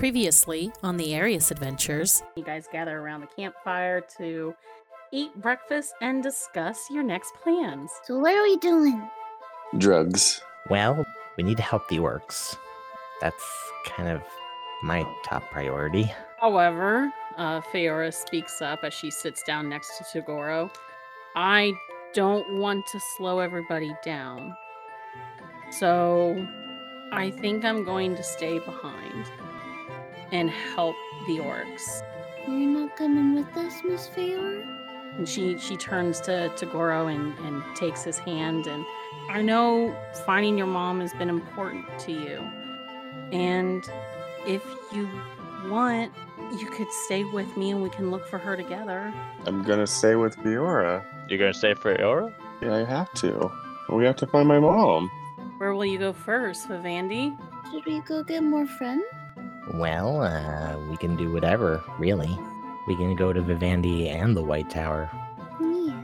Previously on the Arius Adventures, You guys gather around the campfire to eat breakfast and discuss your next plans. So what are we doing? Drugs. Well, we need to help the orcs. That's kind of my top priority. However, uh, Feora speaks up as she sits down next to Tagoro. I don't want to slow everybody down. So I think I'm going to stay behind and help the orcs. You're not coming with us, Miss Feora? And she she turns to, to Goro and, and takes his hand and I know finding your mom has been important to you. And if you want, you could stay with me and we can look for her together. I'm gonna stay with Fiora. You're gonna stay for Aura? Yeah, I have to. We have to find my mom. Where will you go first, Vivendi? Should we go get more friends? Well, uh, we can do whatever, really. We can go to Vivendi and the White Tower. Yeah.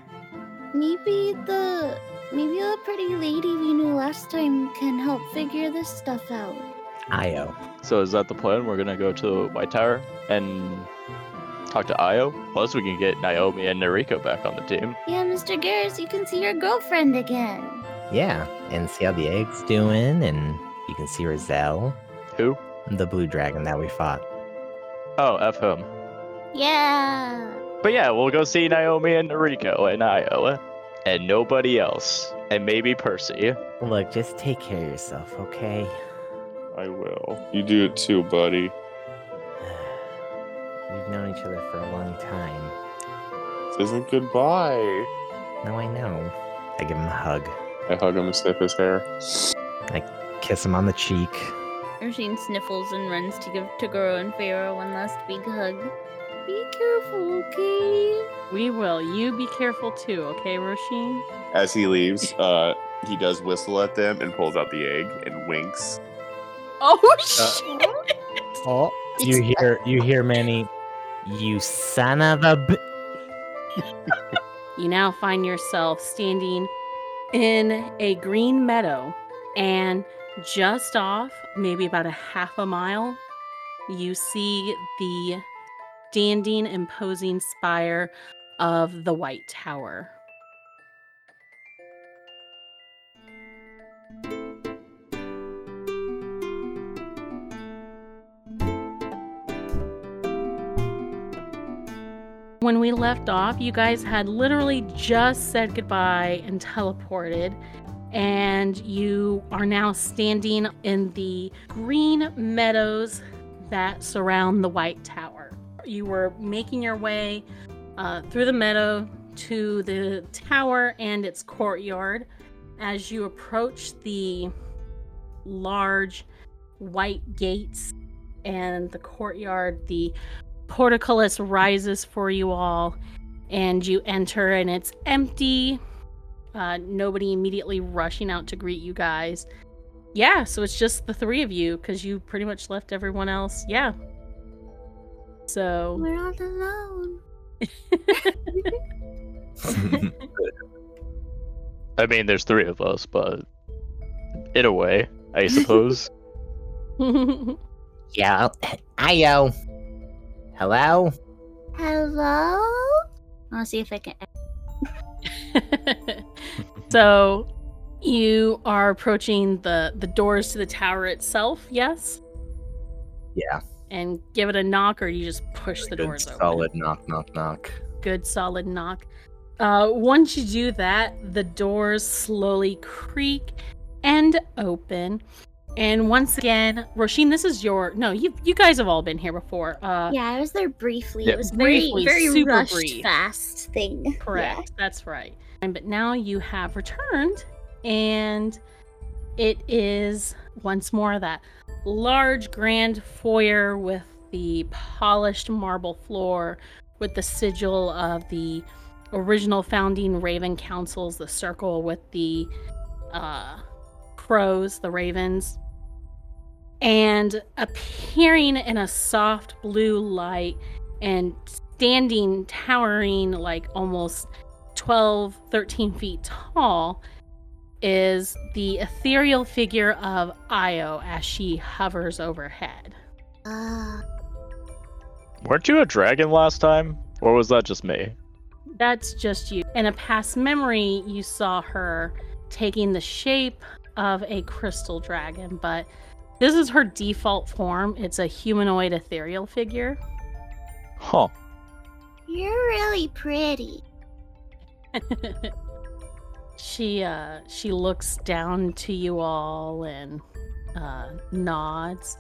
Maybe the maybe the pretty lady we knew last time can help figure this stuff out. Io. So is that the plan? We're gonna go to the White Tower and talk to Io. Plus, we can get Naomi and Nariko back on the team. Yeah, Mr. Garrus, you can see your girlfriend again. Yeah, and see how the egg's doing, and you can see Roselle, Who? The blue dragon that we fought. Oh, F him. Yeah. But yeah, we'll go see Naomi and Nariko and Iowa and nobody else, and maybe Percy. Look, just take care of yourself, okay? I will. You do it too, buddy. We've known each other for a long time. This isn't goodbye. No, I know. I give him a hug, I hug him and sniff his hair. I kiss him on the cheek. Ersine sniffles and runs to give Tagoro and Pharaoh one last big hug. Be careful, okay? We will. You be careful too, okay, Roisin? As he leaves, uh, he does whistle at them and pulls out the egg and winks. Oh shit! Oh, you hear, you hear, Manny? You son of a. B- you now find yourself standing in a green meadow and just off maybe about a half a mile you see the standing imposing spire of the white tower. When we left off, you guys had literally just said goodbye and teleported, and you are now standing in the green meadows that surround the White Tower. You were making your way uh, through the meadow to the tower and its courtyard. As you approach the large white gates and the courtyard, the portcullis rises for you all and you enter and it's empty uh, nobody immediately rushing out to greet you guys yeah so it's just the three of you because you pretty much left everyone else yeah so We're all alone. I mean, there's three of us, but in a way, I suppose. yeah, Io. Hello. Hello? I'll see if I can. So you are approaching the the doors to the tower itself yes Yeah. and give it a knock or you just push the Good doors open solid knock, knock, knock. good solid knock. Uh, once you do that, the doors slowly creak and open. And once again, Roisin, this is your no. You you guys have all been here before. Uh, Yeah, I was there briefly. Yeah. It was very, Briefly, very super rushed, brief. fast thing. correct. That's right. But now you have returned, and it is once more that large, grand foyer with the polished marble floor, with the sigil of the original founding Raven councils, the circle with the uh, crows, the ravens, and appearing in a soft blue light and standing, towering like almost 12, 13 feet tall is the ethereal figure of Io as she hovers overhead. Ah. Weren't you a dragon last time? Or was that just me? That's just you. In a past memory, you saw her taking the shape of a crystal dragon, but this is her default form. It's a humanoid ethereal figure. Huh. You're really pretty. she uh she looks down to you all and uh nods.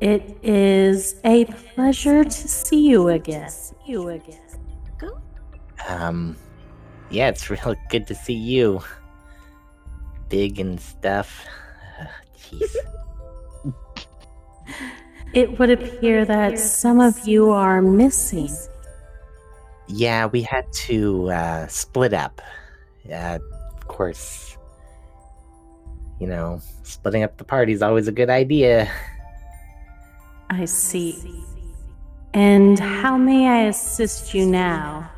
It is a pleasure to see you again. See You again. Um, yeah, it's real good to see you. Big and stuff. Jeez. It would appear that some of you are missing. Yeah, we had to uh, split up. Uh, of course, you know, splitting up the party is always a good idea. I see. And how may I assist you now?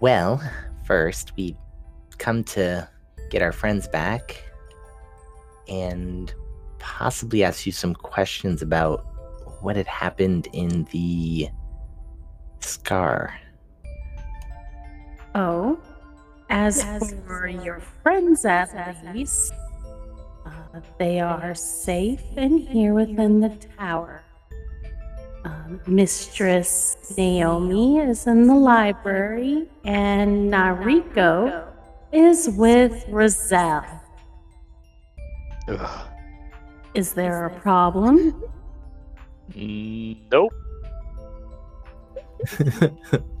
Well, first, we come to get our friends back and possibly ask you some questions about what had happened in the scar. Oh, as for your friends at least, uh, they are safe and here within the tower. Um, Mistress Naomi is in the library, and Nariko is with Roselle. Ugh. Is there a problem? Mm, Nope.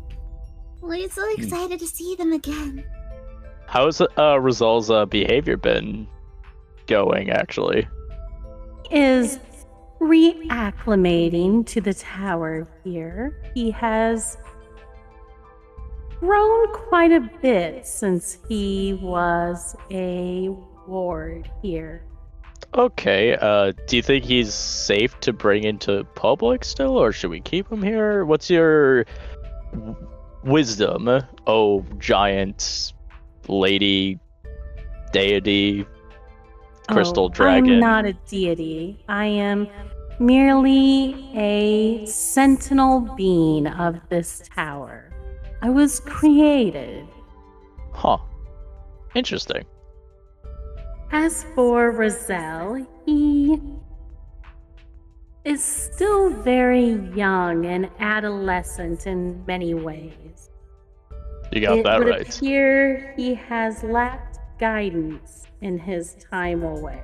We're so excited to see them again. How's uh, Roselle's uh, behavior been going, actually? is reacclimating to the tower here. He has grown quite a bit since he was a ward here. Okay, uh, do you think he's safe to bring into public still, or should we keep him here? What's your w- wisdom, oh giant lady deity crystal Oh, dragon? I'm not a deity. I am merely a sentinel being of this tower. I was created. Huh. Interesting. As for Roselle, he is still very young and adolescent in many ways. You got it that would right. appear he has lacked guidance in his time away.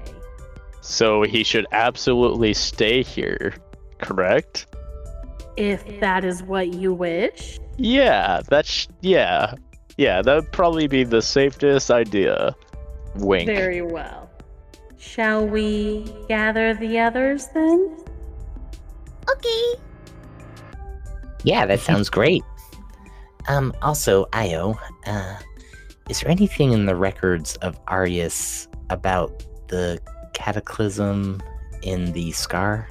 So he should absolutely stay here, correct? If that is what you wish. Yeah, that's yeah. Yeah, that'd probably be the safest idea. Wink. Very well. Shall we gather the others then? Okay. Yeah, that sounds great. Um, also, Io, uh, is there anything in the records of Arius about the cataclysm in the scar?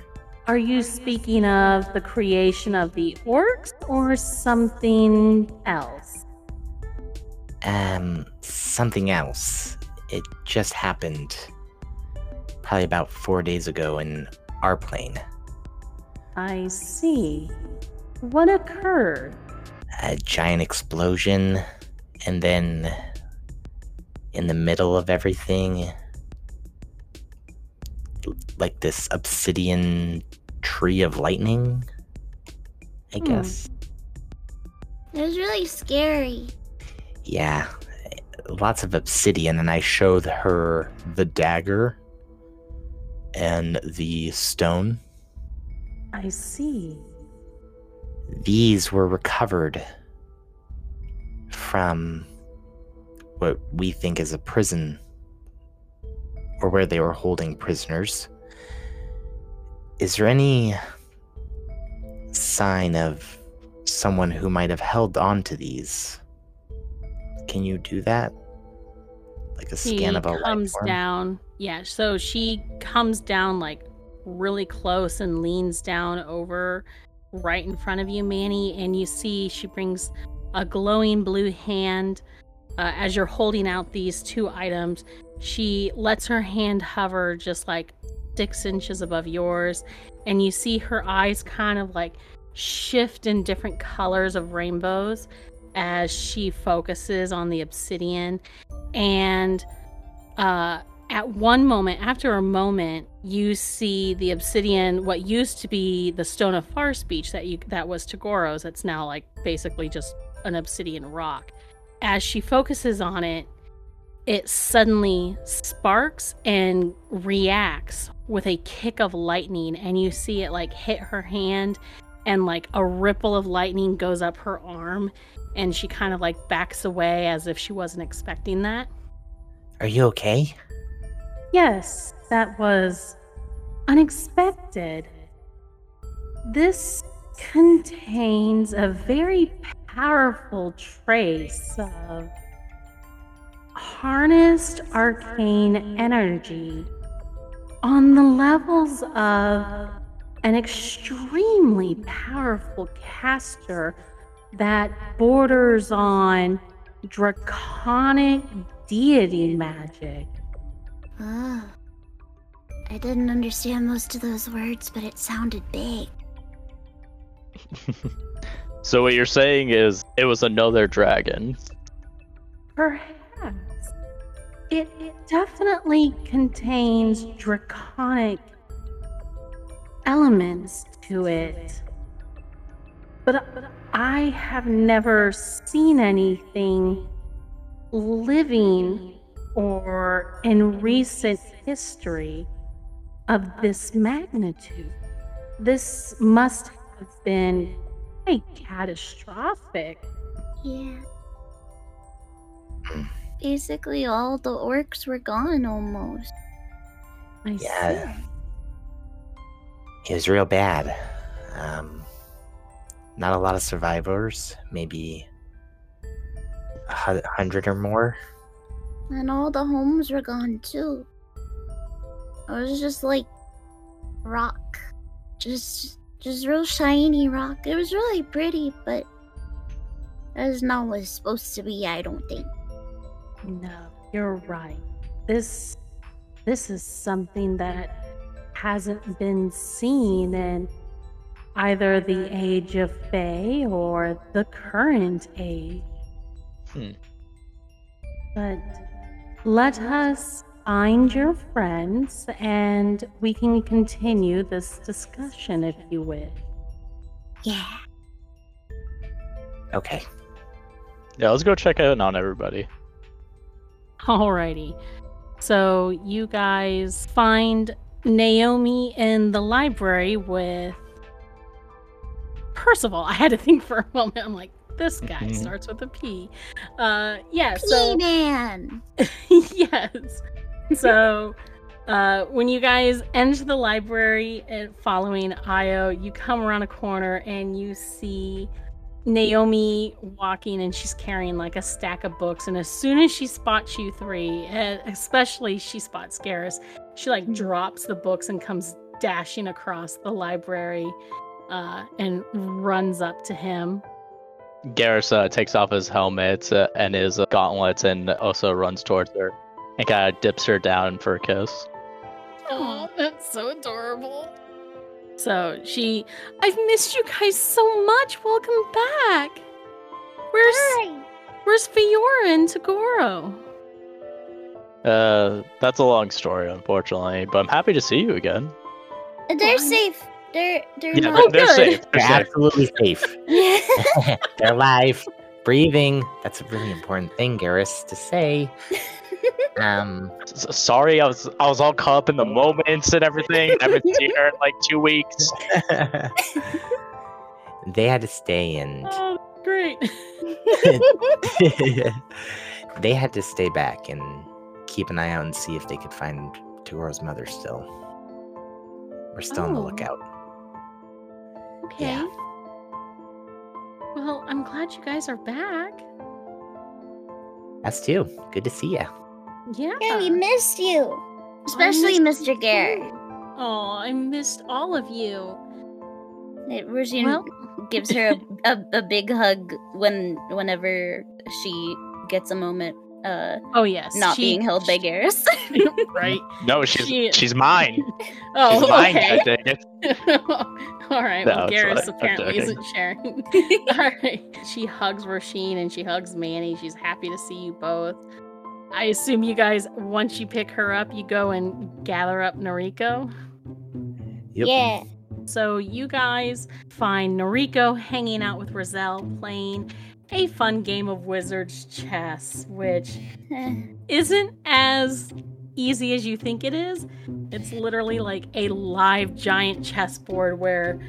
Are you speaking of the creation of the orcs or something else? Um, something else. It just happened probably about four days ago in our plane. I see. What occurred? A giant explosion, and then in the middle of everything, like this obsidian tree of lightning, I Hmm. guess. It was really scary. Yeah, lots of obsidian, and I showed her the dagger and the stone. I see. These were recovered from what we think is a prison or where they were holding prisoners. Is there any sign of someone who might have held on to these? Can you do that? Like a She scan of a comes down. Yeah, so she comes down like really close and leans down over right in front of you, Manny, and you see she brings a glowing blue hand. Uh, as you're holding out these two items, she lets her hand hover just like six inches above yours, and you see her eyes kind of like shift in different colors of rainbows as she focuses on the obsidian. And uh, at one moment, after a moment, you see the obsidian, what used to be the stone of far speech that you that was Tagoro's, it's now like basically just an obsidian rock. As she focuses on it, it suddenly sparks and reacts with a kick of lightning, and you see it like hit her hand, and like a ripple of lightning goes up her arm, and she kind of like backs away as if she wasn't expecting that. Are you okay? Yes, that was unexpected. This contains a very powerful trace of harnessed arcane energy on the levels of an extremely powerful caster that borders on draconic deity magic. Oh. I didn't understand most of those words, but it sounded big. so what you're saying is it was another dragon. Perhaps. It, it definitely contains draconic elements to it. But, but I have never seen anything living or in recent history of this magnitude. This must have been quite catastrophic. Yeah. Basically, all the orcs were gone almost. I Yeah. see. It was real bad. Um, not a lot of survivors, maybe a hundred or more. And all the homes were gone too. It was just like rock. Just just real shiny rock. It was really pretty, but that's not what it's supposed to be, I don't think. No, you're right. This this is something that hasn't been seen in either the age of Fae or the current age. Hmm. But let us find your friends and we can continue this discussion if you wish. Yeah. Okay. Yeah, let's go check in on everybody. Alrighty. So you guys find Naomi in the library with Percival. I had to think for a moment. I'm like, this guy Mhm. starts with a P. Uh yeah, so P-Man! yes. So uh when you guys enter the library and following Io, you come around a corner and you see Naomi walking and she's carrying like a stack of books. And as soon as she spots you three, uh, especially she spots Garrus, she like drops the books and comes dashing across the library uh, and runs up to him. Garrus uh, takes off his helmet uh, and his uh, gauntlets and also runs towards her and kind of dips her down for a kiss. Oh, that's so adorable. So she, I've missed you guys so much. Welcome back. Where's Hi! Where's Fiora and Tagoro? Uh, that's a long story, unfortunately, but I'm happy to see you again. They're safe. They're they're Yeah, not. they're, they're good. safe. They're They're safe. absolutely safe. They're alive, breathing. That's a really important thing, Garrus, to say. Um, Sorry, I was I was all caught up in the moments and everything. I haven't seen her in like two weeks. they had to stay and Oh, great. they had to stay back and keep an eye out and see if they could find Tagoro's mother still. We're still on the Oh. lookout. Okay. Yeah. Well, I'm glad you guys are back. Us too. Good to see you. Yeah. yeah, we missed you. Especially missed Mr. Garrett. Oh, I missed all of you. It Regine Well- gives her a, a, a big hug when whenever she gets a moment uh, Oh yes, not she- being held by Garrus. right. No, she's She- she's mine. Oh, she's mine. okay. God dang. All right. No, Well, Garrus apparently isn't sharing. All right. She hugs Rasheen and she hugs Manny. She's happy to see you both. I assume you guys, once you pick her up, you go and gather up Noriko. Yep. Yeah. So you guys find Noriko hanging out with Roselle playing a fun game of wizard's chess, which eh. isn't as easy as you think it is. It's literally like a live giant chessboard where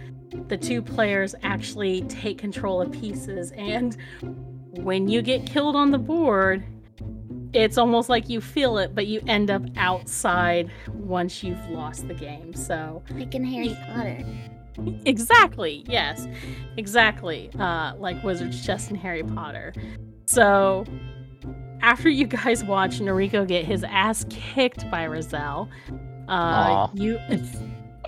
the two players actually take control of pieces and when you get killed on the board, it's almost like you feel it, but you end up outside once you've lost the game. So Like in Harry Potter. Exactly. Yes. Exactly. Uh, like Wizard's Chess and Harry Potter. So, after you guys watch Noriko get his ass kicked by Roselle, uh, you.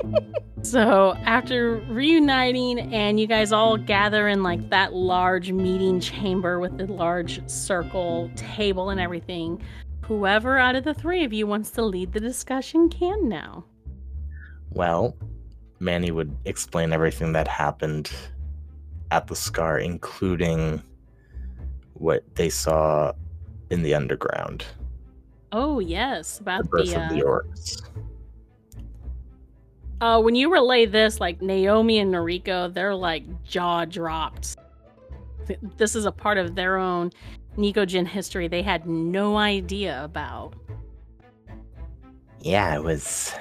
so after reuniting and you guys all gather in like that large meeting chamber with the large circle table and everything, whoever out of the three of you wants to lead the discussion can now. Well, Manny would explain everything that happened at the Scar, including what they saw in the underground, Oh yes, about the birth the, of uh, the orcs. Uh, when you relay this, like Naomi and Noriko, they're like jaw dropped. This is a part of their own Nikojin history they had no idea about. Yeah, it was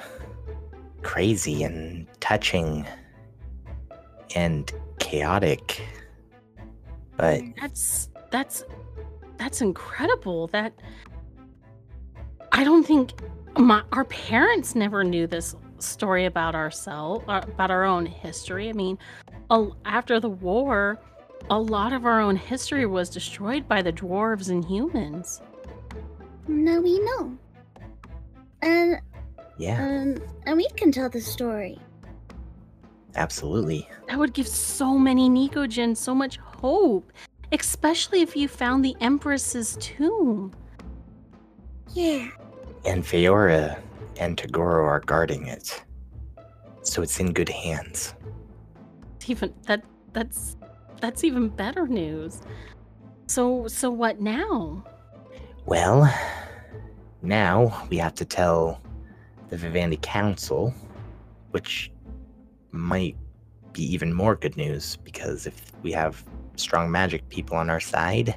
crazy and touching and chaotic. But That's that's that's incredible. That I don't think my our parents never knew this story about ourselves, uh, about our own history. I mean, after the war, a lot of our own history was destroyed by the dwarves and humans. No, we know. And yeah, um, and we can tell the story. absolutely. That would give so many Nikojin so much hope, especially if you found the Empress's tomb. Yeah. And Feora and Tagoro are guarding it. So it's in good hands. Even that that's that's even better news. So so what now? Well, now we have to tell the Vivendi Council, which might be even more good news because if we have strong magic people on our side,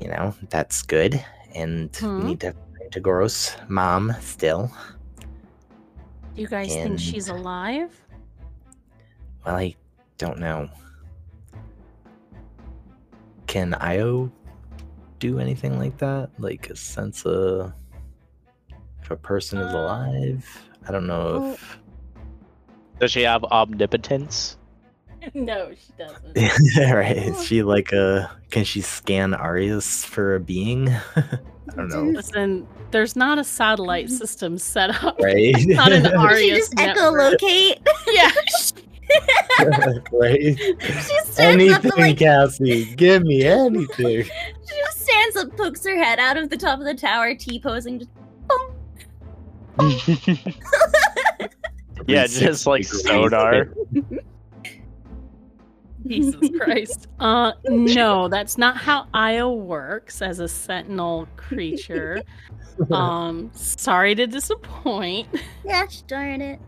you know, that's good. And Hmm. we need to find Tagoro's mom still. Do you guys think she's alive? Well, I don't know. Can Io do anything like that? Like a sense of if a person is Uh, alive? I don't know if. Does she have omnipotence? no, she doesn't. right? Is she like a? Can she scan Arius for a being? I don't know. Listen, there's not a satellite system set up. Right? Not an Did she Arius just network. echolocate? Yeah. right? she stands up Anything, and like Cassie. Give me anything. She just stands up, pokes her head out of the top of the tower, T posing. Just, yeah, just like 360 sonar. Jesus Christ. Uh no, that's not how Io works as a sentinel creature. Um sorry to disappoint. gosh darn it.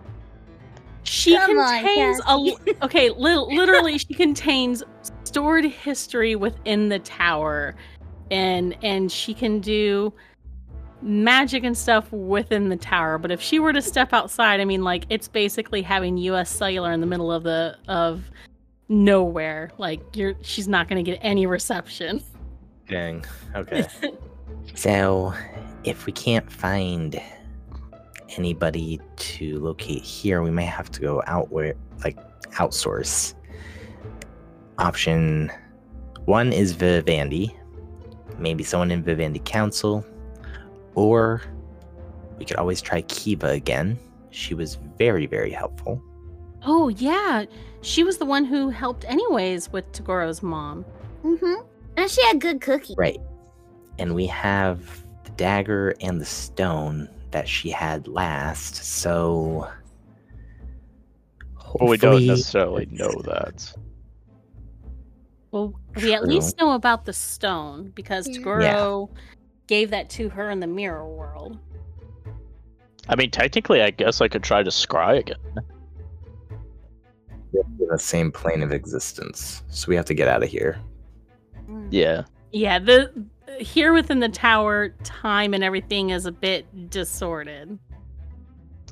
She Come on, contains a l- okay, li- literally she contains stored history within the tower and and she can do magic and stuff within the tower, but if she were to step outside, I mean like it's basically having US cellular in the middle of the of nowhere. Like you're she's not going to get any reception. Dang. Okay. So, if we can't find anybody to locate here, we may have to go out where, like, outsource. Option one is Vivendi, maybe someone in Vivendi Council, or we could always try Kiva again. She was very, very helpful. Oh yeah, she was the one who helped anyways with Tagoro's mom. Mm-hmm. And she had good cookies. Right. And we have the dagger and the stone that she had last, so. Well, we don't necessarily it's- know that. Well, we at least know about the stone because Yeah. Tagoro gave that to her in the mirror world. I mean, technically, I guess I could try to scry again. We're in the same plane of existence, so we have to get out of here. Yeah. Yeah, the here within the tower, time and everything is a bit disordered.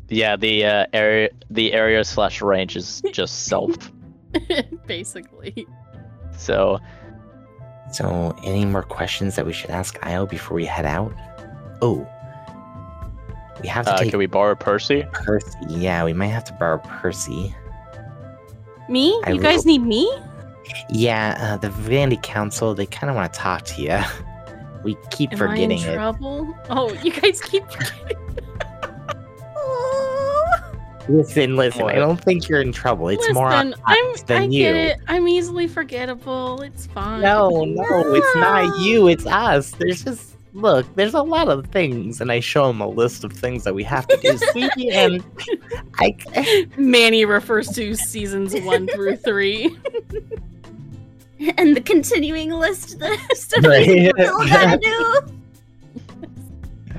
Yeah, the uh, area, the area slash range is just self. Basically. So, So, any more questions that we should ask Io before we head out? Oh, we have to uh, take can we borrow Percy? Percy. Yeah, we might have to borrow Percy. Me? I you guys will- need me? Yeah, uh, the Vandy Council, they kind of want to talk to you. We keep Am forgetting I in it. trouble? Oh, you guys keep forgetting. Listen, listen, I don't think you're in trouble. It's more on Listen, I'm, us than I you. get it. I'm easily forgettable. It's fine. No, no, it's not you, it's us. There's just look, there's a lot of things, and I show him a list of things that we have to do. See, and I, Manny refers to seasons one through three. And the continuing list the stuff Right. we still gotta do.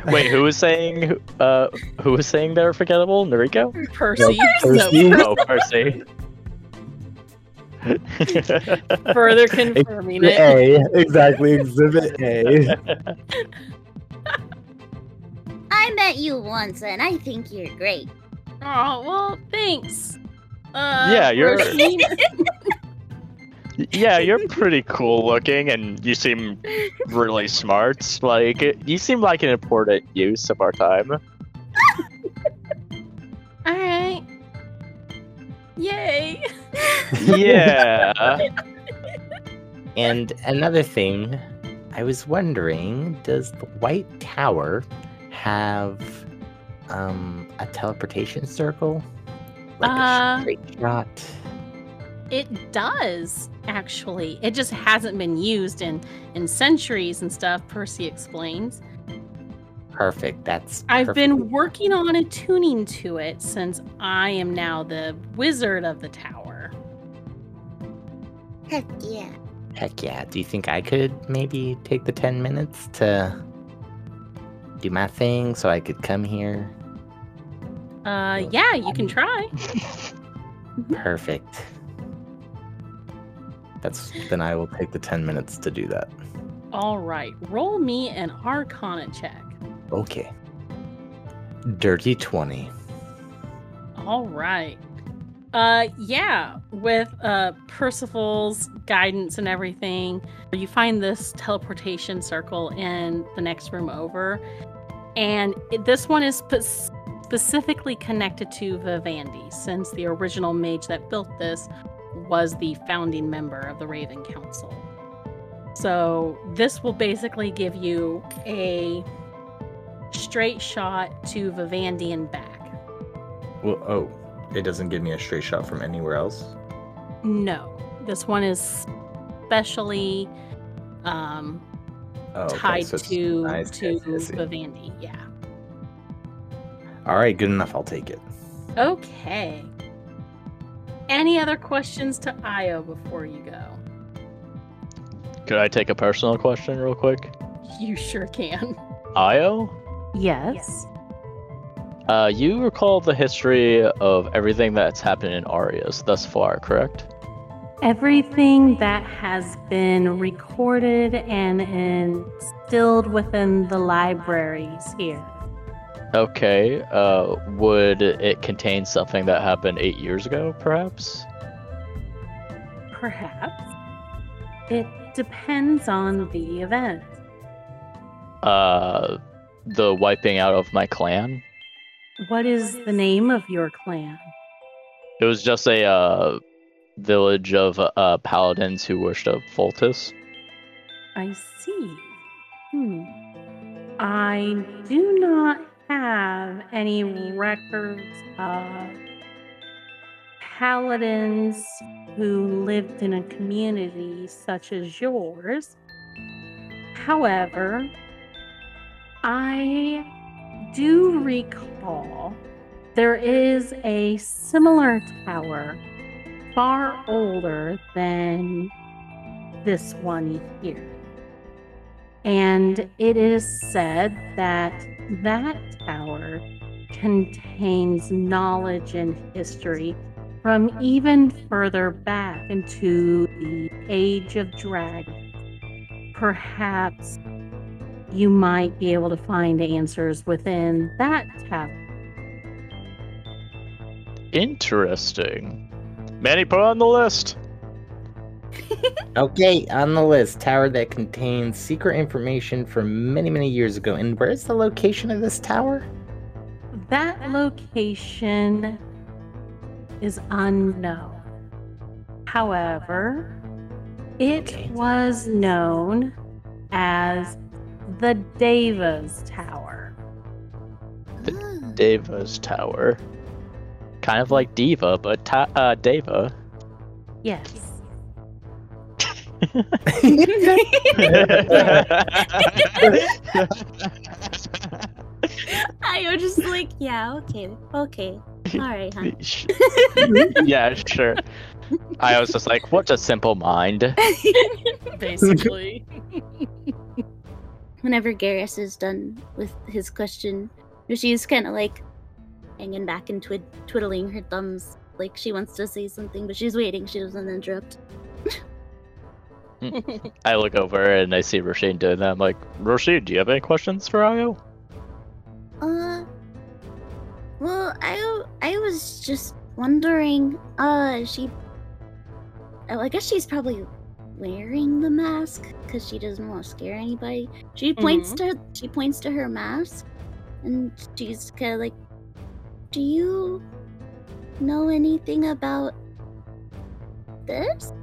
Wait, who was saying? Uh, who was saying they're forgettable? Nariko? Percy. Percy. So, oh, Percy. further confirming it. A, exactly, exhibit A. I met you once and I think you're great. Oh well, thanks. Uh, Yeah, you're- Percy. yeah, you're pretty cool looking, and you seem really smart. Like, you seem like an important use of our time. All right. Yay. Yeah. And another thing, I was wondering, does the White Tower have um a teleportation circle? Like Uh, a straight shot? It does actually. It just hasn't been used in in centuries and stuff. Percy explains. Perfect. That's I've perfectly been working on attuning to it since I am now the wizard of the tower. Heck yeah. Heck yeah. Do you think I could maybe take the 10 minutes to do my thing so I could come here? Uh, yeah, you can try. Perfect. That's then I will take the 10 minutes to do that. All right, roll me an Arcana check. Okay. Dirty 20. All right. Uh yeah, with uh Percival's guidance and everything, you find this teleportation circle in the next room over. And it, this one is spe- specifically connected to Vivendi since the original mage that built this was the founding member of the Raven Council. So, this will basically give you a straight shot to Vivendi and back. Well, oh, it doesn't give me a straight shot from anywhere else. No, this one is specially um, Oh, okay, tied so to I to see, I see. Vivendi. Yeah. All right, good enough. I'll take it. Okay. Any other questions to Io before you go? Could I take a personal question real quick? You sure can. Io? Yes. Uh, you recall the history of everything that's happened in Arius thus far, correct? Everything that has been recorded and instilled within the libraries here. Okay. Uh, would it contain something that happened eight years ago, perhaps? Perhaps. It depends on the event. Uh, the wiping out of my clan. What is the name of your clan? It was just a uh, village of uh, paladins who worshipped Voltus. I see. Hmm. I do not have any records of paladins who lived in a community such as yours. However, I do recall there is a similar tower, far older than this one here. And it is said that that tower contains knowledge and history from even further back into the Age of Dragons. Perhaps you might be able to find answers within that tower. Interesting. Manny, put on the list. Okay, on the list, tower that contains secret information from many, many years ago. And where's the location of this tower? That location is unknown. However, it Okay. was known as the Devas Tower. The Deva's tower. Kind of like Diva, but ta- uh, Deva. Yes. I was just like, yeah, okay, okay. Alright, hon. yeah, sure. I was just like, what a simple mind. Basically. Whenever Garrus is done with his question, she's kind of like hanging back and twid- twiddling her thumbs, like she wants to say something, but she's waiting. She doesn't interrupt. I look over and I see Rasheen doing that. I'm like, Rasheen, do you have any questions for Io? Uh, well, I I was just wondering. Uh, she. Oh, I guess she's probably wearing the mask because she doesn't want to scare anybody. She points to she points to her mask, and she's kind of like, "Do you know anything about this?"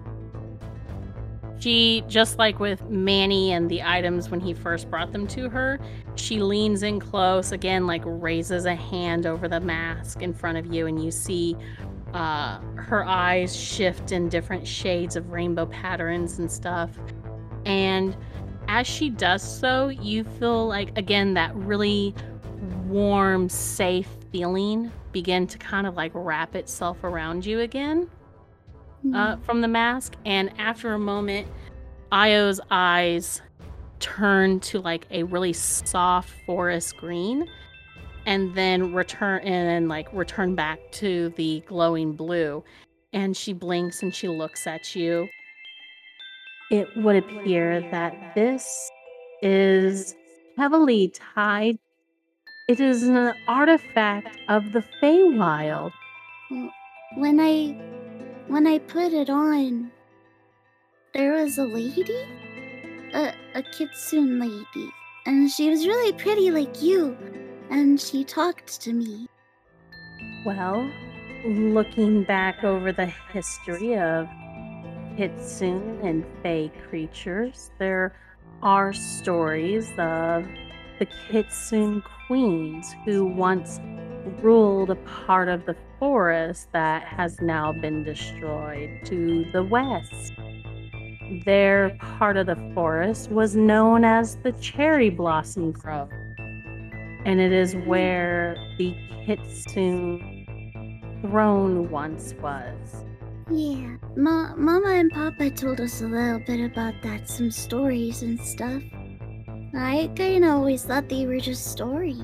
She, just like with Manny and the items when he first brought them to her, she leans in close again, like raises a hand over the mask in front of you, and you see uh, her eyes shift in different shades of rainbow patterns and stuff. And as she does so, you feel like, again, that really warm, safe feeling begin to kind of like wrap itself around you again uh, from the mask, and after a moment, Io's eyes turn to like a really soft forest green, and then return and then like return back to the glowing blue. And she blinks and she looks at you. It would appear that this is heavily tied. It is an artifact of the Feywild. when I when I put it on, there was a lady, a a kitsune lady, and she was really pretty like you, and she talked to me. Well, looking back over the history of Kitsune and Fey creatures, there are stories of the Kitsune queens who once ruled a part of the forest that has now been destroyed to the west. Their part of the forest was known as the Cherry Blossom Grove, and it is where the Kitsune throne once was. Yeah, Ma- Mama and Papa told us a little bit about that, some stories and stuff. I kind of always thought they were just stories.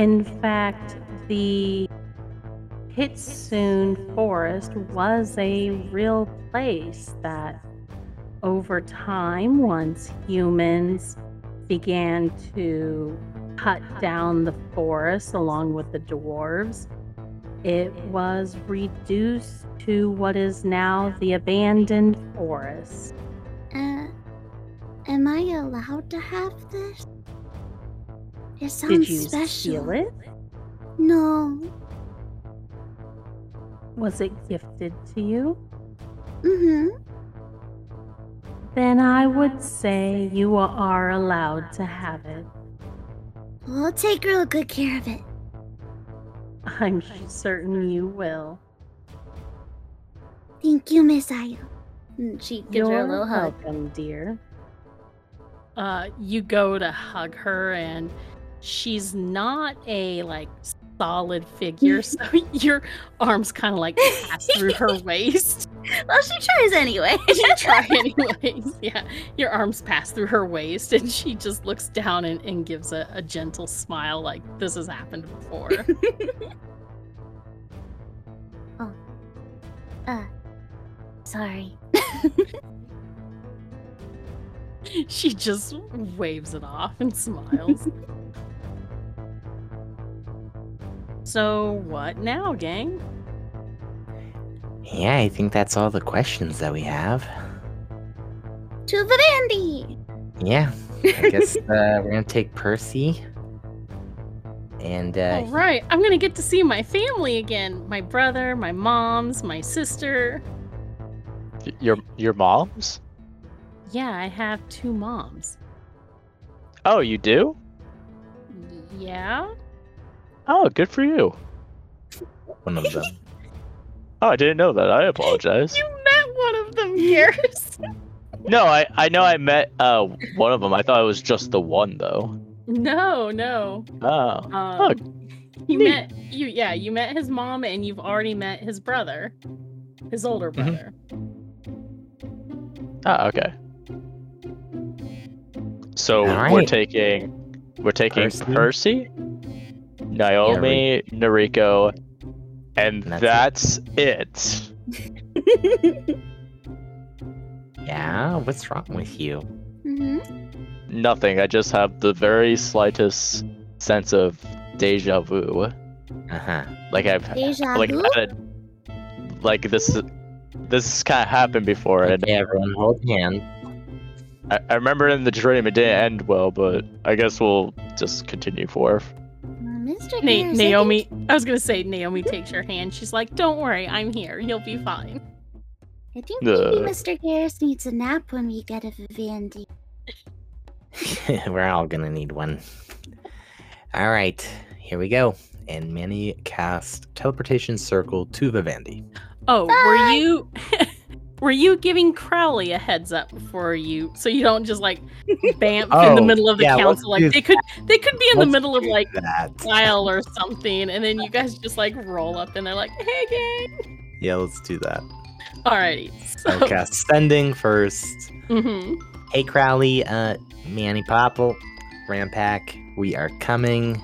In fact, the Kitsune Forest was a real place that, over time, once humans began to cut down the forest along with the dwarves, it was reduced to what is now the abandoned forest. Uh, am I allowed to have this? It sounds Did you special. steal it? No. Was it gifted to you? Mm-hmm. Then I would say you are allowed to have it. I'll take real good care of it. I'm certain you will. Thank you, Miss Io. And she gives You're her a little hug. welcome, dear. uh, you go to hug her, and she's not a like solid figure, so your arms kind of like pass through her waist. Well, she tries anyway. she try anyways. Yeah, your arms pass through her waist, and she just looks down and, and gives a, a gentle smile, like this has happened before. Oh, uh, sorry. she just waves it off and smiles. So, what now, gang? Yeah, I think that's all the questions that we have. To Vivendi! Yeah, I guess uh, we're gonna take Percy. And uh, All right, I'm gonna get to see my family again. My brother, my mom's, my sister. Your your mom's? Yeah, I have two moms. Oh, you do? Yeah? Oh, good for you. one of them. Oh, I didn't know that. I apologize. You met one of them, Garrus. No, I I know I met uh one of them. I thought it was just the one though. no, no. Oh. Um, you neat. met you yeah, you met his mom and you've already met his brother. His older Mhm. brother. Ah, okay. So All we're taking we're taking Percy. Percy, Naomi, Nariko, and That's that's, it. Yeah, what's wrong with you? hmm Nothing. I just have the very slightest sense of deja vu. Uh huh. Like I've Deja like vu? had a- like this this kind of happened before, and everyone, hold hands. I, I remember in the dream it didn't end well, but I guess we'll just continue forth. Mr. Na- Naomi I was gonna say Naomi takes your hand. She's like, Don't worry, I'm here. You'll be fine. I think maybe Uh. Mr. Garrus needs a nap when we get a Vivendi. We're all gonna need one. All right, here we go. And Manny cast teleportation circle to Vivendi. Oh, Bye. were you were you giving Crowley a heads up before you so you don't just like bamf in the Oh, middle of the yeah, council like they could they could be in the Let's middle of like that. or something and then you guys just like roll up and they're like hey gang Yeah, let's do that. alrighty so cast sending first. mhm. Hey Crowley, uh, Manny Popple, Rampack, we are coming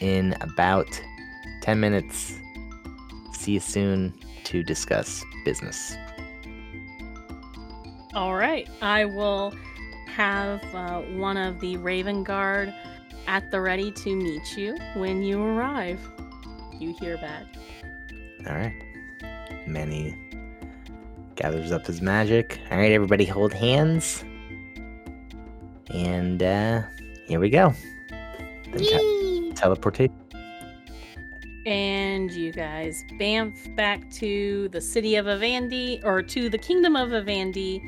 in about 10 minutes. See you soon to discuss business. All right i will have uh, one of the raven guard at the ready to meet you when you arrive you hear back All right. Manny gathers up his magic. All right, everybody hold hands. And uh, here we go. Then te- teleportation. And you guys bamf back to the city of Vivendi or to the kingdom of Vivendi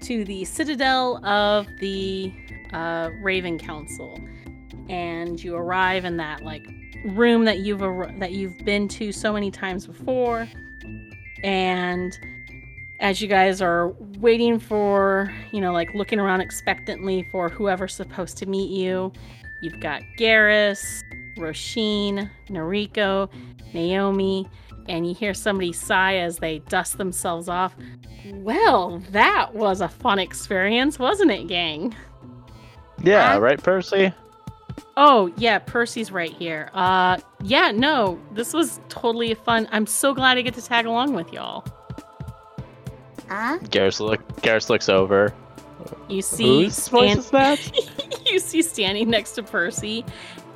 to the citadel of the uh, Raven Council. And you arrive in that like room that you've ar- that you've been to so many times before. And as you guys are waiting for you know like looking around expectantly for whoever's supposed to meet you you've got Garrus Roisin, Noriko, Naomi, and you hear somebody sigh as they dust themselves off. Well, that was a fun experience, wasn't it, gang? Yeah, Huh? right, Percy. Oh, yeah, Percy's right here. Uh yeah, no, this was totally fun. I'm so glad I get to tag along with y'all. Huh? Garrus look. Garrus looks over. You see Whose voice Stan- is that? you see standing next to Percy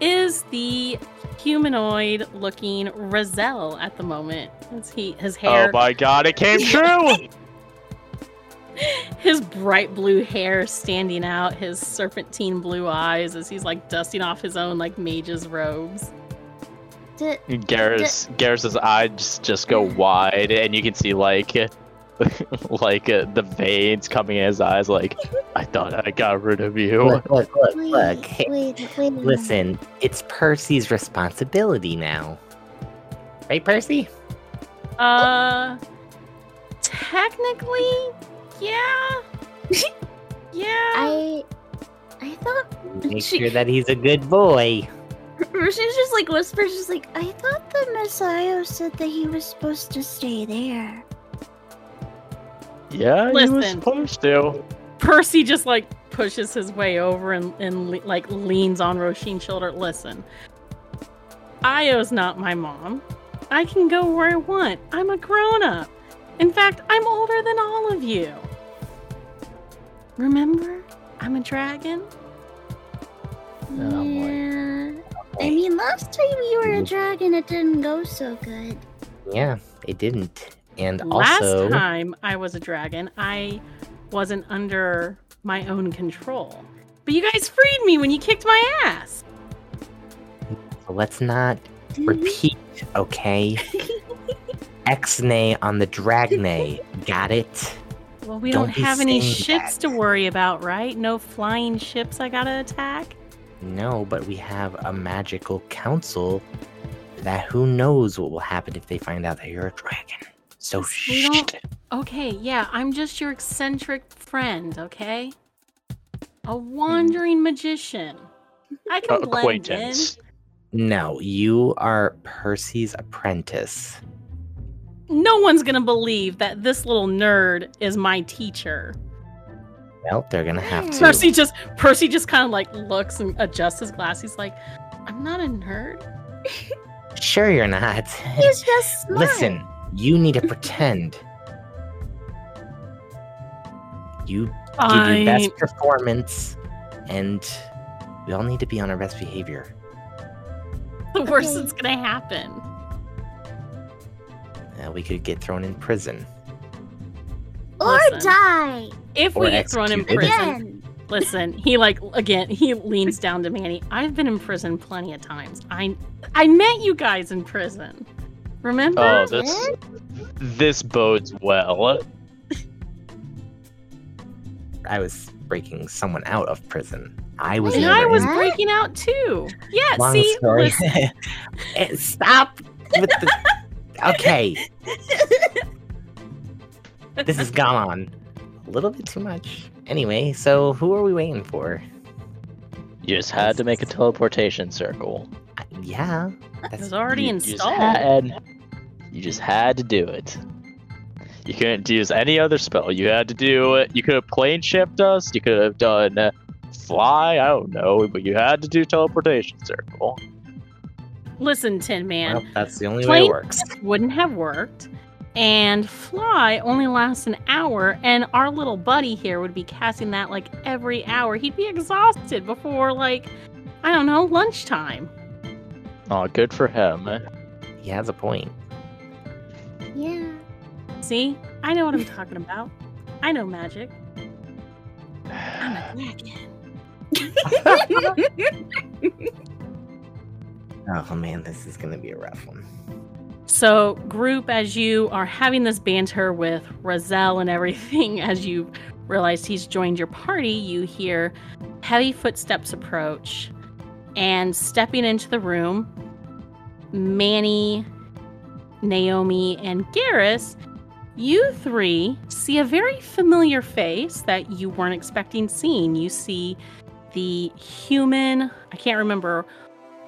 is the humanoid looking Roselle at the moment. As he his oh hair Oh my god, it came true! his bright blue hair standing out, his serpentine blue eyes as he's like dusting off his own like mage's robes. D- Garrus, Garrus's eyes just go wide, and you can see like, like uh, the veins coming in his eyes. Like, I thought I got rid of you. Look, look, look, wait, look. Hey, wait, wait a listen, it's Percy's responsibility now. Right, Percy? Uh technically, yeah. yeah. I I thought Make she, sure that he's a good boy. she's just like whispers, just like I thought the Messiah said that he was supposed to stay there. Yeah, he was Listen. supposed to. Percy just like pushes his way over and, and le- like leans on Roshin's shoulder. Listen, Io's not my mom. I can go where I want. I'm a grown up. In fact, I'm older than all of you. Remember? I'm a dragon. Oh, boy. yeah. I mean, last time you were a mm. dragon, it didn't go so good. Yeah, it didn't. And Last also, time I was a dragon, I wasn't under my own control. But you guys freed me when you kicked my ass. let's not mm-hmm. repeat, okay? X-nay on the Dragnay. Got it? Well, we Don't don't, have any ships that. to worry about, right? No flying ships I gotta attack. No, but we have a magical council that who knows what will happen if they find out that you're a dragon. So shh. Okay, yeah, I'm just your eccentric friend, okay? A hmm. wandering magician. I can blend in. Acquaintance. No, you are Percy's apprentice. No one's gonna believe that this little nerd is my teacher. Well, they're gonna have to. Percy just Percy just kind of like looks and adjusts his glasses. He's like, I'm not a nerd. Sure, you're not. He's just smart. Listen, you need to pretend. You give your best performance, and we all need to be on our best behavior. The worst Okay. that's gonna happen. Uh, we could get thrown in prison. or Listen. die If Or we get thrown in prison, again. listen. He like again. He leans down to Manny. I've been in prison plenty of times. I I met you guys in prison. Remember? Oh, this this bodes well. I was breaking someone out of prison. I was and I was in. Breaking out too. Yeah. Long see, story. listen, Eh, Stop with the. Okay, this has gone on a little bit too much. Anyway, so who are we waiting for? You just had to make a teleportation circle. Yeah, it was already you, you just installed. had, you just had to do it. You couldn't use any other spell. You had to do it. You could have plane shifted us. You could have done uh, fly. I don't know, but you had to do teleportation circle. Listen, Tin Man. well, that's the only way it works. wouldn't have worked. And fly only lasts an hour, and our little buddy here would be casting that like every hour. He'd be exhausted before like I don't know lunchtime. Oh, good for him. He has a point. Yeah. See, I know what I'm talking about. I know magic. I'm a dragon. Oh man, this is gonna be a rough one. So, group, as you are having this banter with Roselle and everything, as you realize he's joined your party, you hear heavy footsteps approach. And stepping into the room, Manny, Naomi, and Garrus, you three see a very familiar face that you weren't expecting seeing. You see the human, I can't remember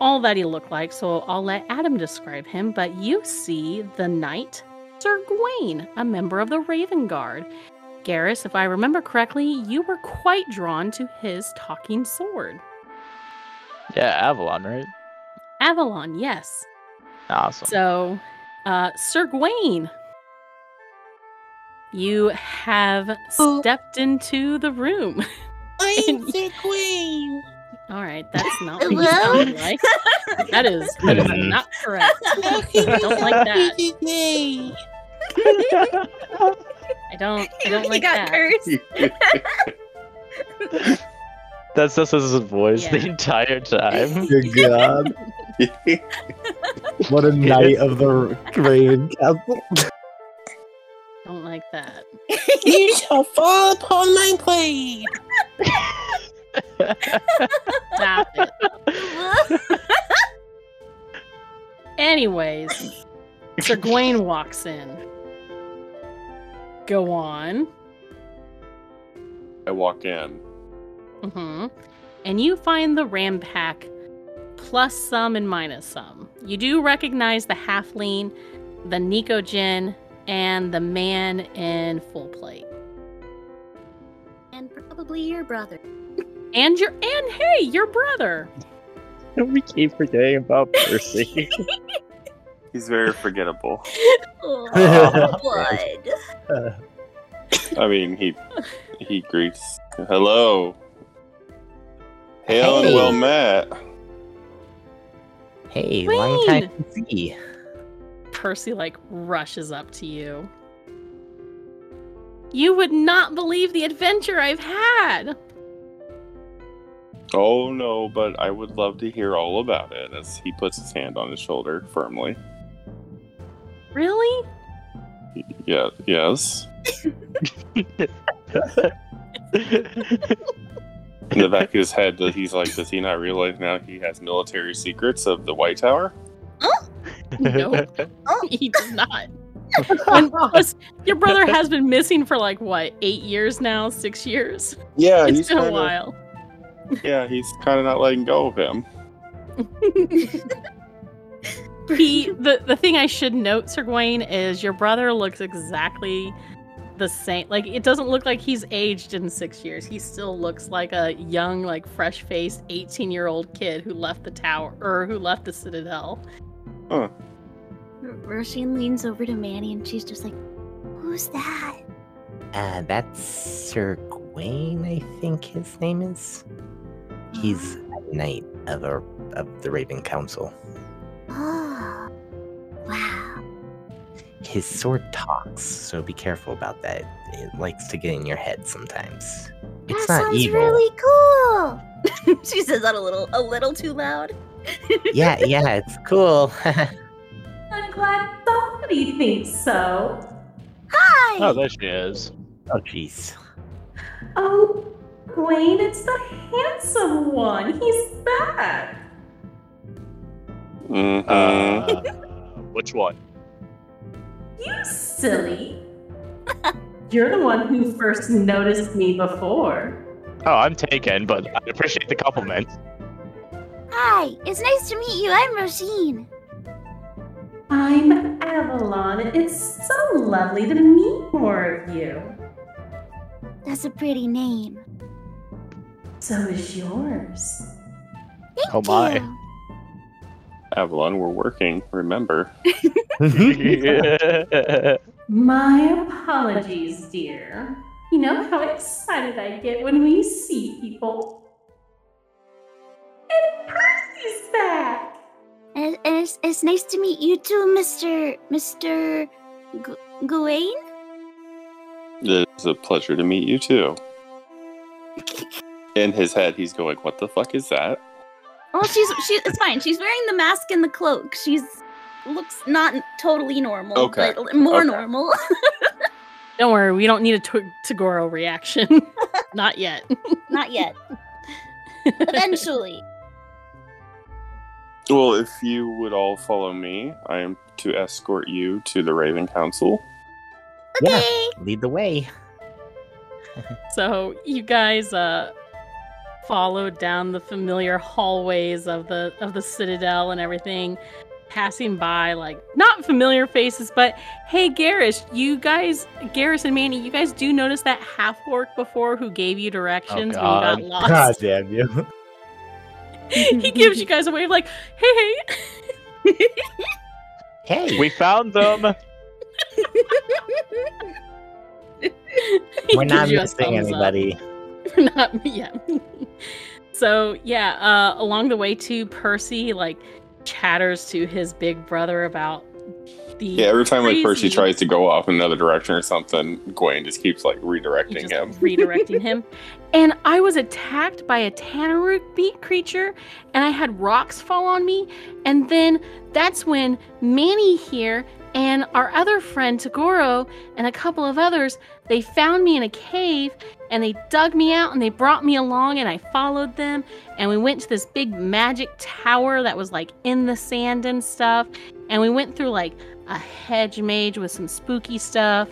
all that he looked like, so I'll let Adam describe him. But you see the knight, Sir Gawain, a member of the Raven Guard. Garrus, if I remember correctly, you were quite drawn to his talking sword. Yeah, Avalon, right? Avalon, yes. Awesome. So, uh, Sir Gawain, you have Oh. stepped into the room. I'm the queen. All right, that's not what you Hello? sound like. That is, that is not correct. I don't like that. I don't, I don't he like got that. cursed. That's just his voice the entire time. Good God. What a knight of the Raven Castle. Don't like that. You shall fall upon my blade. Stop it. Anyways, Sir Gawain walks in. Go on. I walk in. Hmm and you find the ram pack plus some and minus some. You do recognize the halfling, the Nikojin, and the man in full plate. And probably your brother. And your and hey, your brother. we keep forgetting about Percy. He's very forgettable. Oh, blood. I mean, he he greets, "Hello, hail and Hey. well met." Hey, long time to see. Percy like rushes up to you. You would not believe the adventure I've had. Oh no, but I would love to hear all about it. As he puts his hand on his shoulder firmly. Really? Yeah. Yes. In the back of his head, that he's like, does he not realize now he has military secrets of the White Tower? no, he does not. And plus, your brother has been missing for like what, eight years now? Six years? Yeah, It's he's been a kinda, while. Yeah, he's kind of not letting go of him. he the the thing I should note, Sir Gawain, is your brother looks exactly the same. Like it doesn't look like he's aged in six years. He still looks like a young, like fresh faced eighteen year old kid who left the tower or who left the citadel. Roisin leans over to Manny and she's just like, Who's that? Uh, that's Sir Gawain, I think his name is. He's a knight of, our, of the Raven Council. Oh, wow. His sword talks, so be careful about that. It likes to get in your head sometimes. It's that not sounds evil. really cool. she says that a little, a little too loud. yeah, yeah, it's cool. I'm glad somebody thinks so. Hi. oh, there she is. oh, jeez. Oh, Wayne, it's the handsome one. He's back. hmm Uh, which one? You silly. You're the one who first noticed me before. Oh, I'm taken, but I appreciate the compliment. Hi. It's nice to meet you. I'm Roisin. I'm Avalon. It's so lovely to meet more of you. That's a pretty name. So is yours. Thank Oh my. you. Avalon, we're working. Remember. My apologies, dear. You know how excited I get when we see people. And Percy's back! And, and it's, it's nice to meet you too, Mr. Mr. G- Gawain. It's a pleasure to meet you too. In his head, he's going, "What the fuck is that?" Well, she's she. It's fine. She's wearing the mask and the cloak. She's looks not totally normal, Okay. but more Okay. normal. Don't worry, we don't need a T- Tagoro reaction. Not yet. not yet. Eventually. Well, if you would all follow me, I am to escort you to the Raven Council. Yeah. Okay. Lead the way. So you guys uh followed down the familiar hallways of the of the citadel and everything, passing by like not familiar faces, but hey Garrus, you guys Garrus and Manny, you guys do notice that half orc before who gave you directions when God. you got lost God damn you. he gives you guys a wave like, hey hey. Hey, we found them. We're not gives you a missing thumbs up. anybody. We're not yeah. So yeah, uh, along the way too, Percy like chatters to his big brother about the Yeah, every time like Percy tries to go off in another direction or something, Gwen just keeps like redirecting just him. redirecting him. And I was attacked by a Tanaruk beat creature, and I had rocks fall on me. And then that's when Manny here and our other friend Tagoro and a couple of others they found me in a cave and they dug me out and they brought me along and I followed them and we went to this big magic tower that was like in the sand and stuff and we went through like a hedge mage with some spooky stuff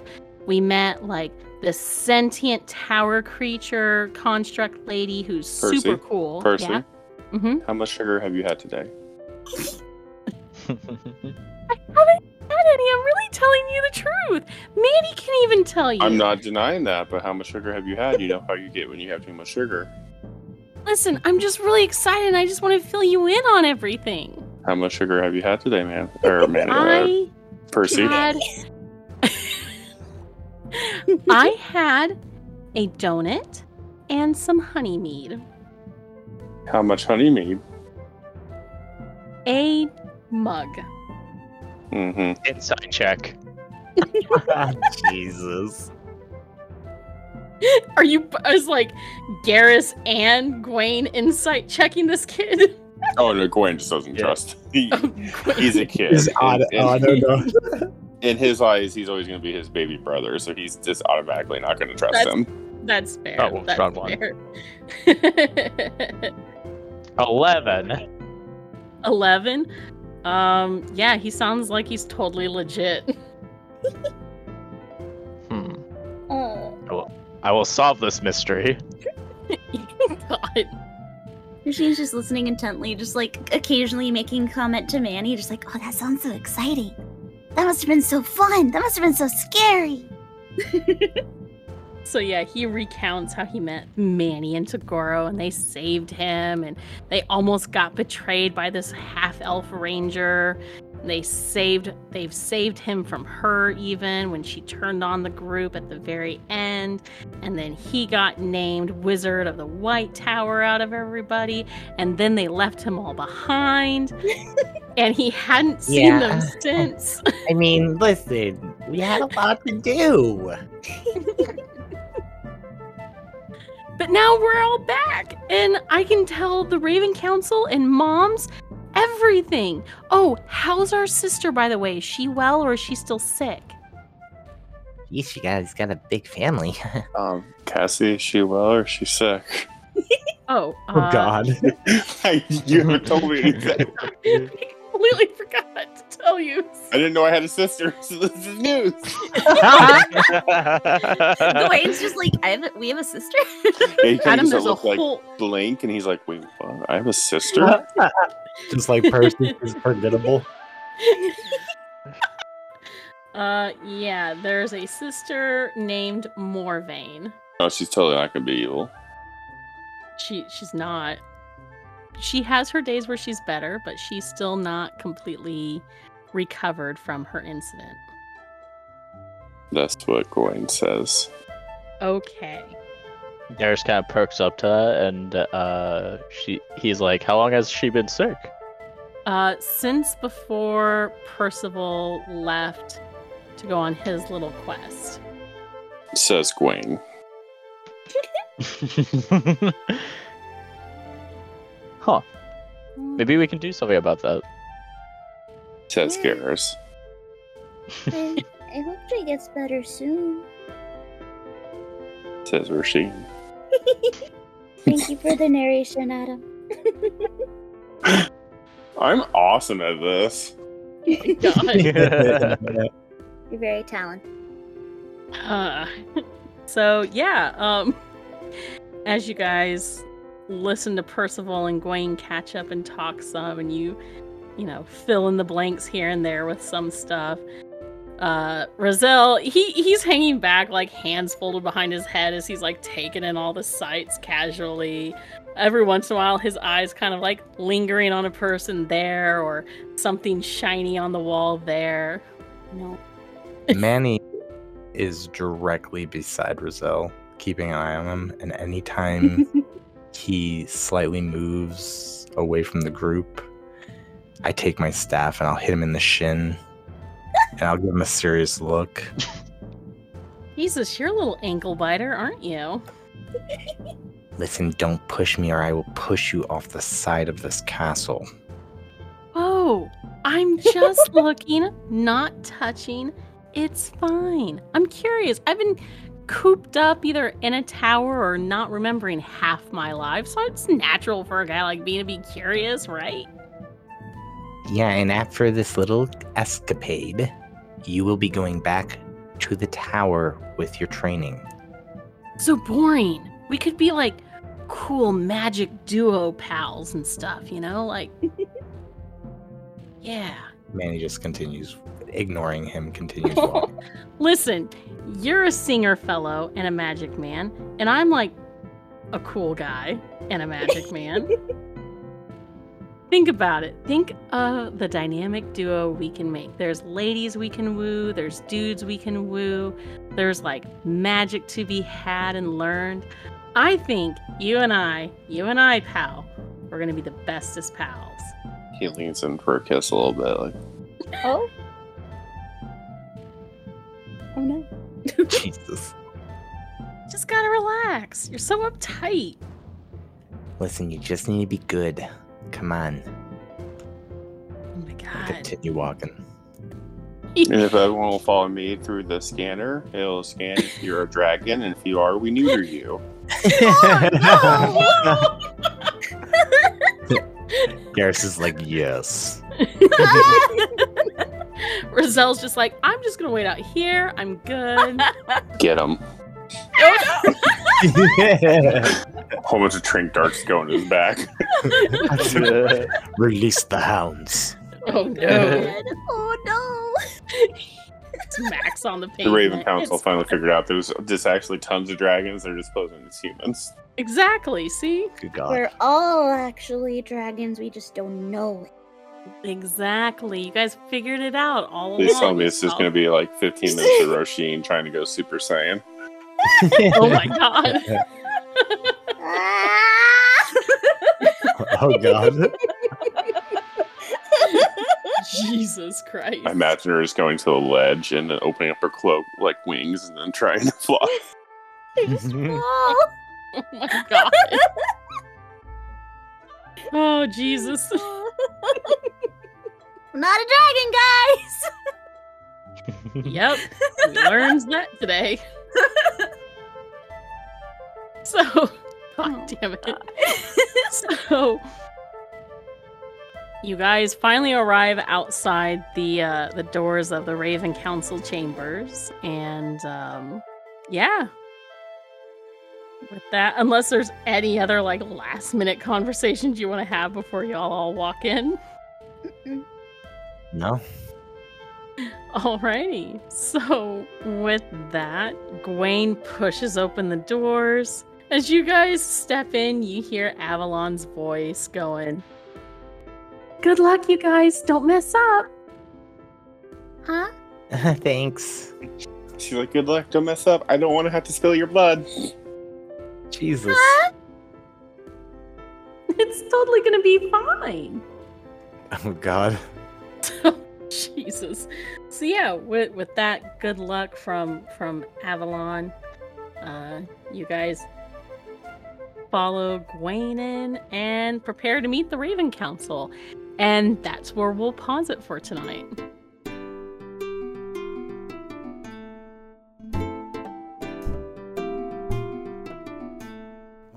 we met like this sentient tower creature construct lady who's Percy? super cool. Percy, Yeah. Mm-hmm. how much sugar have you had today? I haven't any. I'm really telling you the truth. Manny can even tell you. I'm not denying that, but how much sugar have you had? You know how you get when you have too much sugar. Listen, I'm just really excited. and I just want to fill you in on everything. How much sugar have you had today, man? Or man, uh, I Percy? had. I had a donut and some honey mead. How much honey mead? A mug. Mm-hmm. Insight check. Jesus. Are you? I was like, Garrus and Gwaine insight checking this kid. Oh no, Gwen just doesn't Yeah. trust. He, Oh, he's a kid. He's odd. In- in- Oh, no, no. in his eyes, he's always going to be his baby brother, so he's just automatically not going to trust That's- him. That's fair. Oh, well, That's fair. Eleven. Eleven. Um. Yeah, he sounds like he's totally legit. Hmm. Oh. I will solve this mystery. God. She's just listening intently, just like occasionally making comment to Manny, just like, oh, that sounds so exciting. That must have been so fun. That must have been so scary. So yeah, he recounts how he met Manny and Tagoro and they saved him and they almost got betrayed by this half-elf ranger. They saved they've saved him from her even when she turned on the group at the very end. And then he got named Wizard of the White Tower out of everybody. And then they left him all behind. and he hadn't seen them since. I mean, listen, we had a lot to do. But now we're all back, and I can tell the Raven Council and moms everything. Oh, how's our sister, by the way? Is she well or is she still sick? Yeesh, you guys got a big family. Um, Cassie, is she well or is she sick? Oh, Oh, uh, God. you haven't told me anything. I completely forgot to tell you. I didn't know I had a sister, so this is news. Dwayne's just like, I have a, we have a sister. He kind Adam, of there's a look like whole. blank, and he's like, "Wait, what? I have a sister." Just like Percy is forgettable. Uh, yeah, there's a sister named Morvain. oh, she's totally not gonna be evil. She she's not. She has her days where she's better, but she's still not completely recovered from her incident. That's what Gwen says. Okay. Garrus kind of perks up to that, and uh, she he's like, "How long has she been sick?" Uh, since before Percival left to go on his little quest. Says Gwen. huh? Maybe we can do something about that. Says Yeah. Garrus. I, I hope she gets better soon. Says Roisin. Thank you for the narration, Adam. I'm awesome at this. God. You're very talented. Uh, so yeah, um, as you guys listen to Percival and Gwaine catch up and talk some, and you, you know, fill in the blanks here and there with some stuff. Uh, Roselle, he he's hanging back, like hands folded behind his head, as he's like taking in all the sights casually. Every once in a while, his eyes kind of like lingering on a person there, or something shiny on the wall there. no. Manny is directly beside Roselle, keeping an eye on him, and anytime he slightly moves away from the group, I take my staff and I'll hit him in the shin, and I'll give him a serious look. Jesus, you're a little ankle biter, aren't you? Listen, don't push me, or I will push you off the side of this castle. Oh, I'm just looking, not touching. It's fine. I'm curious. I've been cooped up either in a tower or not remembering half my life, so it's natural for a guy like me to be curious, right? Yeah, and after this little escapade, you will be going back to the tower with your training. So boring. We could be like cool magic duo pals and stuff, you know? Like, yeah. Manny just continues, ignoring him, continues walking. Listen, you're a singer fellow and a magic man, and I'm like a cool guy and a magic man. Think about it. Think of the dynamic duo we can make. There's ladies we can woo, there's dudes we can woo, there's like magic to be had and learned. I think you and I, you and I, pal, we're gonna be the bestest pals. He leans in for a kiss a little bit. Like, Oh. Oh, oh no. Jesus. Just gotta relax. You're so uptight. Listen, you just need to be good. Come on. Oh my god. Continue walking. and if everyone will follow me through the scanner, it'll scan if you're a dragon, and if you are, we neuter you. Oh, Garrus is like, yes. Roselle's just like, I'm just gonna wait out here. I'm good. Get him. Whole bunch of trink darts go in his back. Release the hounds. oh no. oh no. It's Max on the page. The. Raven Council It's- finally figured out there's just actually tons of dragons. They're just posing as humans. Exactly. See? Good God. We're all actually dragons, we just don't know it. Exactly. You guys figured it out all along. Please tell me it's just Oh, going to be like 15 minutes of Roisin trying to go Super Saiyan. Oh my god. Oh God. Jesus Christ. I imagine her just going to the ledge and opening up her cloak like wings and then trying to fly. oh. Oh my god. Oh Jesus. I'm not a dragon, guys. Yep. We learned that today. So, god damn it. So, you guys finally arrive outside the uh, the doors of the Raven Council chambers, and um, yeah. With that, unless there's any other like last minute conversations you want to have before y'all all walk in. No. Alrighty. So, with that, Gwaine pushes open the doors. As you guys step in, you hear Avalon's voice going, Good luck, you guys. Don't mess up. Huh? Thanks. She's like, good luck, don't mess up. I don't want to have to spill your blood. Jesus. It's totally going to be fine. Oh God. Jesus. So yeah, with with that good luck from from Avalon, uh you guys follow Gwaine in and prepare to meet the Raven Council. And that's where we'll pause it for tonight.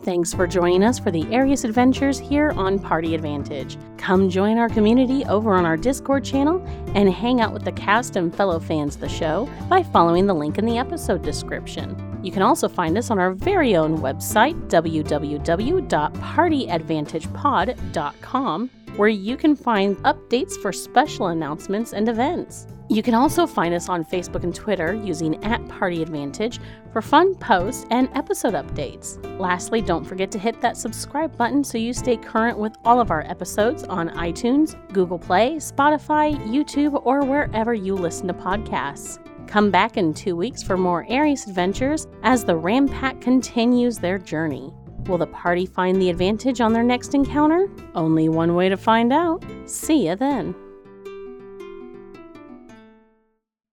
Thanks for joining us for the Arius Adventures here on Party Advantage. Come join our community over on our Discord channel and hang out with the cast and fellow fans of the show by following the link in the episode description. You can also find us on our very own website, www.partyadvantagepod.com, where you can find updates for special announcements and events. You can also find us on Facebook and Twitter using at Party Advantage for fun posts and episode updates. Lastly, don't forget to hit that subscribe button so you stay current with all of our episodes on iTunes, Google Play, Spotify, YouTube, or wherever you listen to podcasts. Come back in two weeks for more Arius adventures as the Ram Pack continues their journey. Will the party find the advantage on their next encounter? Only one way to find out. See ya then.